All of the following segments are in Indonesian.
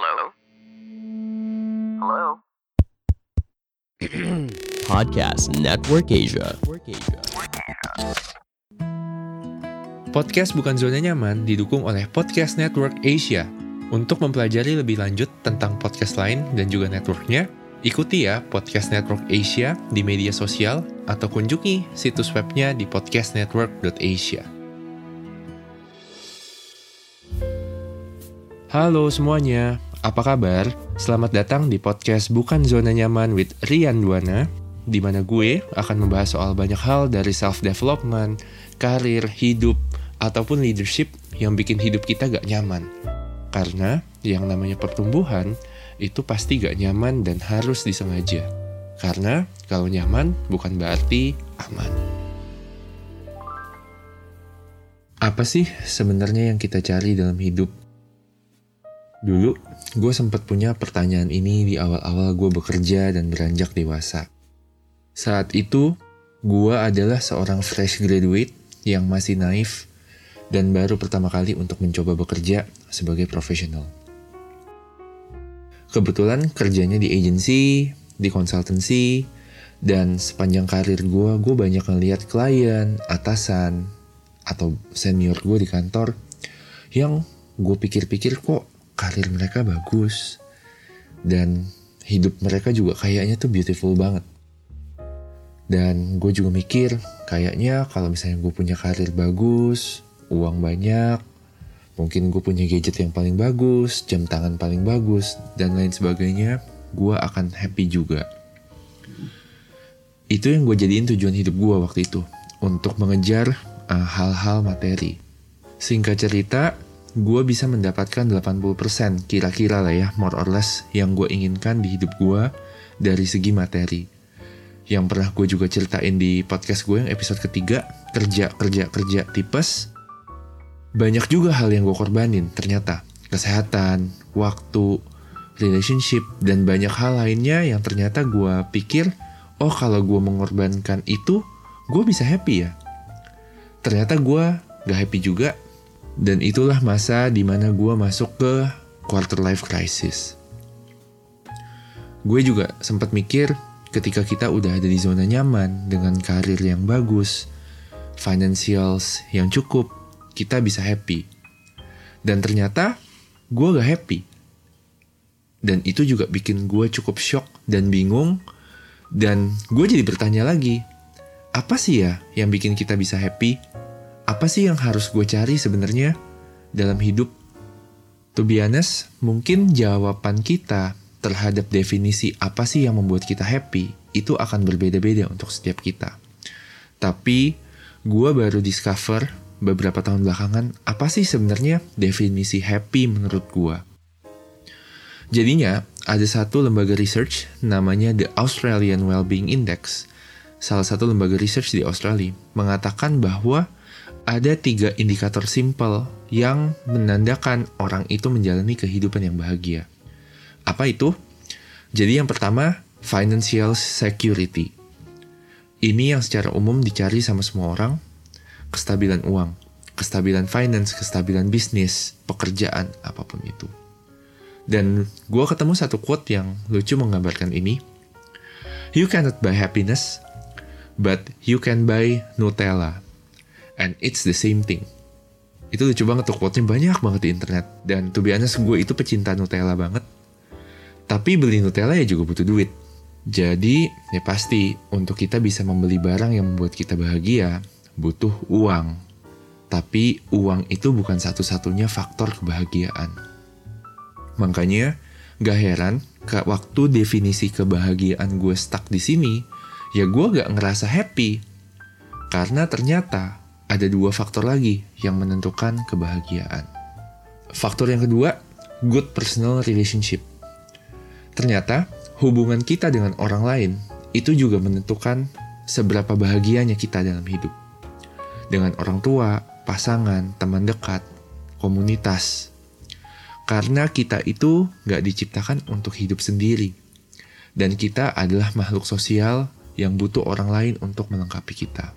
Hello? Hello? Podcast Network Asia. Podcast Bukan Zona Nyaman didukung oleh Podcast Network Asia. Untuk mempelajari lebih lanjut tentang podcast lain dan juga networknya, ikuti ya Podcast Network Asia di media sosial atau kunjungi situs webnya di podcastnetwork.asia. Halo semuanya, apa kabar? Selamat datang di podcast Bukan Zona Nyaman with Rian Duana, di mana gue akan membahas soal banyak hal dari self-development, karir, hidup, ataupun leadership yang bikin hidup kita gak nyaman. Karena yang namanya pertumbuhan itu pasti gak nyaman dan harus disengaja. Karena kalau nyaman bukan berarti aman. Apa sih sebenarnya yang kita cari dalam hidup? Dulu, gue sempat punya pertanyaan ini di awal-awal gue bekerja dan beranjak dewasa. Saat itu, gue adalah seorang fresh graduate yang masih naif dan baru pertama kali untuk mencoba bekerja sebagai profesional. Kebetulan kerjanya di agency, di konsultansi, dan sepanjang karir gue, gue banyak ngeliat klien, atasan, atau senior gue di kantor yang gue pikir-pikir kok karir mereka bagus dan hidup mereka juga kayaknya tuh beautiful banget. Dan gue juga mikir kayaknya kalau misalnya gue punya karir bagus, uang banyak, mungkin gue punya gadget yang paling bagus, jam tangan paling bagus, dan lain sebagainya, gue akan happy juga. Itu yang gue jadiin tujuan hidup gue waktu itu, untuk mengejar uh, hal-hal materi. Singkat cerita, gue bisa mendapatkan 80% kira-kira lah ya, more or less, yang gue inginkan di hidup gue dari segi materi. Yang pernah gue juga ceritain di podcast gue yang episode ketiga, kerja, kerja, kerja, tipes. Banyak juga hal yang gue korbanin ternyata. Kesehatan, waktu, relationship, dan banyak hal lainnya yang ternyata gue pikir, oh kalau gue mengorbankan itu, gue bisa happy ya. Ternyata gue gak happy juga dan itulah masa di mana gue masuk ke quarter life crisis. Gue juga sempat mikir ketika kita udah ada di zona nyaman dengan karir yang bagus, financials yang cukup, kita bisa happy. Dan ternyata gue gak happy. Dan itu juga bikin gue cukup shock dan bingung. Dan gue jadi bertanya lagi, apa sih ya yang bikin kita bisa happy? Apa sih yang harus gue cari sebenarnya dalam hidup? To be honest, mungkin jawaban kita terhadap definisi apa sih yang membuat kita happy itu akan berbeda-beda untuk setiap kita. Tapi gue baru discover beberapa tahun belakangan apa sih sebenarnya definisi happy menurut gue. Jadinya ada satu lembaga research namanya The Australian Wellbeing Index. Salah satu lembaga research di Australia mengatakan bahwa ada tiga indikator simpel yang menandakan orang itu menjalani kehidupan yang bahagia. Apa itu? Jadi yang pertama, financial security. Ini yang secara umum dicari sama semua orang, kestabilan uang, kestabilan finance, kestabilan bisnis, pekerjaan, apa pun itu. Dan gue ketemu satu quote yang lucu menggambarkan ini. You cannot buy happiness, but you can buy Nutella and it's the same thing. Itu lucu banget tuh quote-nya banyak banget di internet. Dan to be honest, gue itu pecinta Nutella banget. Tapi beli Nutella ya juga butuh duit. Jadi ya pasti untuk kita bisa membeli barang yang membuat kita bahagia, butuh uang. Tapi uang itu bukan satu-satunya faktor kebahagiaan. Makanya gak heran ke waktu definisi kebahagiaan gue stuck di sini, ya gue gak ngerasa happy. Karena ternyata ada dua faktor lagi yang menentukan kebahagiaan. Faktor yang kedua, good personal relationship. Ternyata, hubungan kita dengan orang lain itu juga menentukan seberapa bahagianya kita dalam hidup. Dengan orang tua, pasangan, teman dekat, komunitas. Karena kita itu gak diciptakan untuk hidup sendiri. Dan kita adalah makhluk sosial yang butuh orang lain untuk melengkapi kita.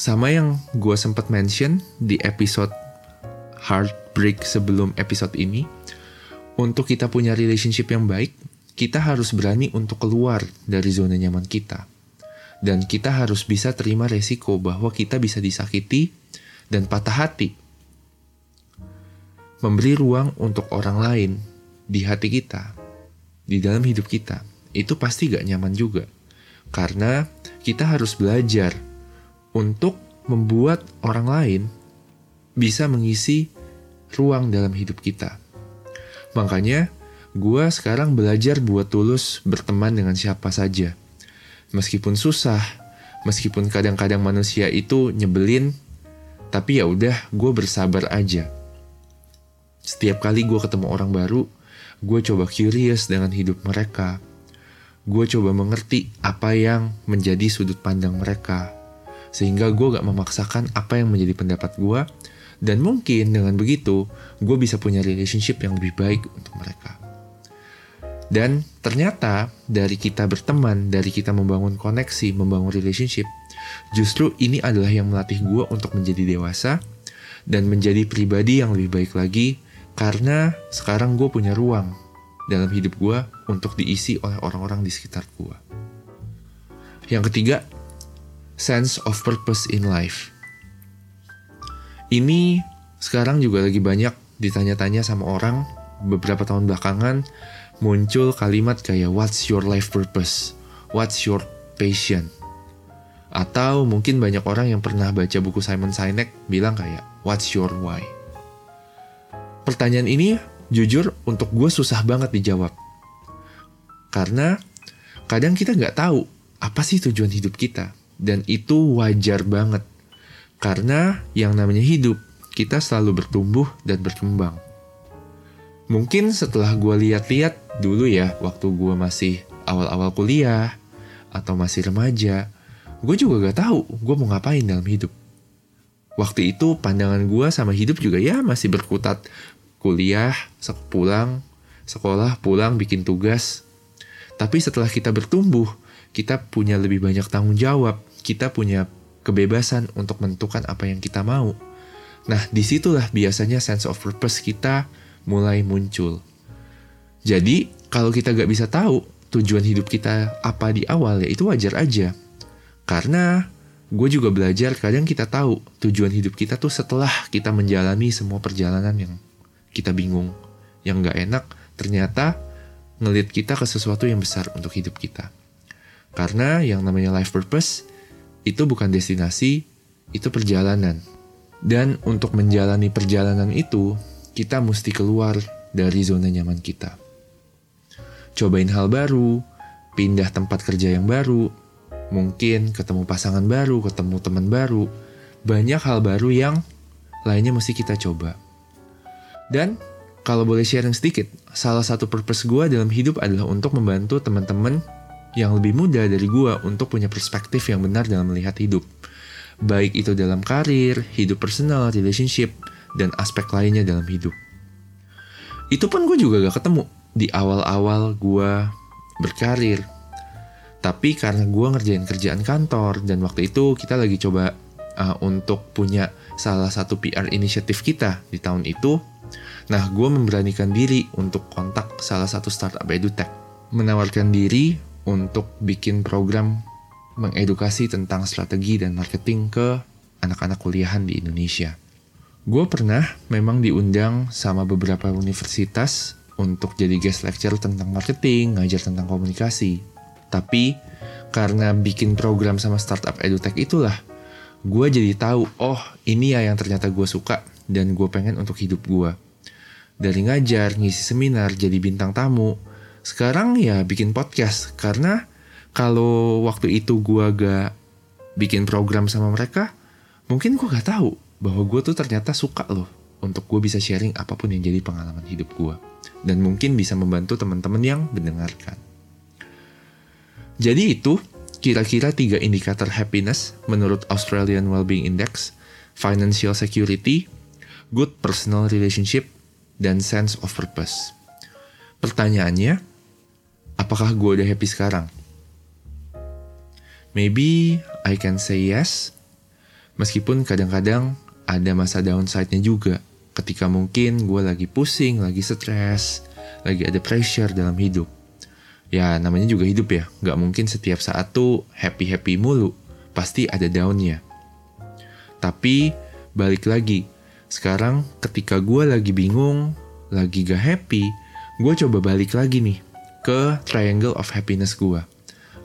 Sama yang gue sempat mention di episode Heart break sebelum episode ini. Untuk kita punya relationship yang baik, kita harus berani untuk keluar dari zona nyaman kita. Dan kita harus bisa terima resiko bahwa kita bisa disakiti dan patah hati. Memberi ruang untuk orang lain di hati kita, di dalam hidup kita, itu pasti gak nyaman juga. Karena kita harus belajar untuk membuat orang lain bisa mengisi ruang dalam hidup kita. Makanya, gue sekarang belajar buat tulus berteman dengan siapa saja. Meskipun susah, meskipun kadang-kadang manusia itu nyebelin, tapi ya udah, gue bersabar aja. Setiap kali gue ketemu orang baru, gue coba curious dengan hidup mereka. Gue coba mengerti apa yang menjadi sudut pandang mereka. Sehingga gue gak memaksakan apa yang menjadi pendapat gue, dan mungkin dengan begitu, gue bisa punya relationship yang lebih baik untuk mereka. Dan ternyata dari kita berteman, dari kita membangun koneksi, membangun relationship, justru ini adalah yang melatih gue untuk menjadi dewasa dan menjadi pribadi yang lebih baik lagi karena sekarang gue punya ruang dalam hidup gue untuk diisi oleh orang-orang di sekitar gue. Yang ketiga, sense of purpose in life. Ini sekarang juga lagi banyak ditanya-tanya sama orang beberapa tahun belakangan muncul kalimat kayak what's your life purpose? What's your passion? Atau mungkin banyak orang yang pernah baca buku Simon Sinek bilang kayak what's your why? Pertanyaan ini jujur untuk gue susah banget dijawab. Karena kadang kita nggak tahu apa sih tujuan hidup kita. Dan itu wajar banget. Karena yang namanya hidup, kita selalu bertumbuh dan berkembang. Mungkin setelah gue lihat-lihat dulu ya, waktu gue masih awal-awal kuliah, atau masih remaja, gue juga gak tahu gue mau ngapain dalam hidup. Waktu itu pandangan gue sama hidup juga ya masih berkutat kuliah, pulang, sekolah, pulang, bikin tugas. Tapi setelah kita bertumbuh, kita punya lebih banyak tanggung jawab, kita punya kebebasan untuk menentukan apa yang kita mau. Nah, di situlah biasanya sense of purpose kita mulai muncul. Jadi, kalau kita gak bisa tahu tujuan hidup kita apa di awal, ya itu wajar aja. Karena gue juga belajar kadang kita tahu tujuan hidup kita tuh setelah kita menjalani semua perjalanan yang kita bingung, yang gak enak, ternyata ngelit kita ke sesuatu yang besar untuk hidup kita. Karena yang namanya life purpose itu bukan destinasi, itu perjalanan. Dan untuk menjalani perjalanan itu, kita mesti keluar dari zona nyaman kita. Cobain hal baru, pindah tempat kerja yang baru, mungkin ketemu pasangan baru, ketemu teman baru, banyak hal baru yang lainnya mesti kita coba. Dan kalau boleh sharing sedikit, salah satu purpose gue dalam hidup adalah untuk membantu teman-teman yang lebih muda dari gue untuk punya perspektif yang benar dalam melihat hidup. Baik itu dalam karir, hidup personal, relationship, dan aspek lainnya dalam hidup. Itu pun gue juga gak ketemu di awal-awal gue berkarir. Tapi karena gue ngerjain kerjaan kantor dan waktu itu kita lagi coba uh, untuk punya salah satu PR inisiatif kita di tahun itu. Nah, gue memberanikan diri untuk kontak salah satu startup edutech. Menawarkan diri untuk bikin program mengedukasi tentang strategi dan marketing ke anak-anak kuliahan di Indonesia. Gue pernah memang diundang sama beberapa universitas untuk jadi guest lecture tentang marketing, ngajar tentang komunikasi. Tapi karena bikin program sama startup edutech itulah, gue jadi tahu, oh ini ya yang ternyata gue suka dan gue pengen untuk hidup gue. Dari ngajar, ngisi seminar, jadi bintang tamu, sekarang ya bikin podcast karena kalau waktu itu gue gak bikin program sama mereka, mungkin gue gak tahu bahwa gue tuh ternyata suka loh untuk gue bisa sharing apa pun yang jadi pengalaman hidup gue. Dan mungkin bisa membantu teman-teman yang mendengarkan. Jadi itu kira-kira tiga indikator happiness menurut Australian Wellbeing Index, financial security, good personal relationship, dan sense of purpose. Pertanyaannya, apakah gue udah happy sekarang? Maybe I can say yes, meskipun kadang-kadang ada masa downside-nya juga. ketika mungkin gue lagi pusing, lagi stres, lagi ada pressure dalam hidup. Ya namanya juga hidup ya, nggak mungkin setiap saat tuh happy-happy mulu, pasti ada downnya. Tapi balik lagi, sekarang ketika gue lagi bingung, lagi gak happy, gue coba balik lagi nih ke triangle of happiness gue.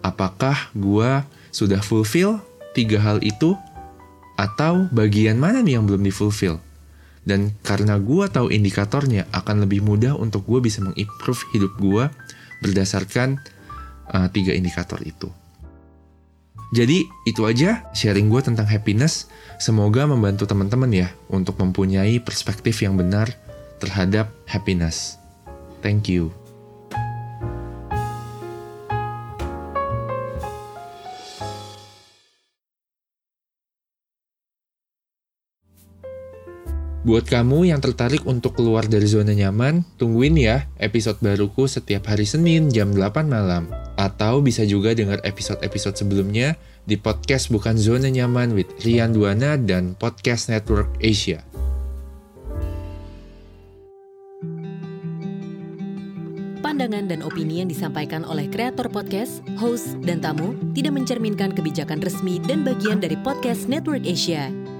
Apakah gue sudah fulfill tiga hal itu atau bagian mana nih yang belum difulfill? Dan karena gue tahu indikatornya akan lebih mudah untuk gue bisa mengimprove hidup gue berdasarkan uh, tiga indikator itu. Jadi itu aja sharing gue tentang happiness. Semoga membantu teman-teman ya untuk mempunyai perspektif yang benar terhadap happiness. Thank you. Buat kamu yang tertarik untuk keluar dari zona nyaman, tungguin ya episode baruku setiap hari Senin jam 8 malam. Atau bisa juga dengar episode-episode sebelumnya di podcast Bukan Zona Nyaman with Rian Duana dan Podcast Network Asia. Pandangan dan opini yang disampaikan oleh kreator podcast, host, dan tamu tidak mencerminkan kebijakan resmi dan bagian dari Podcast Network Asia.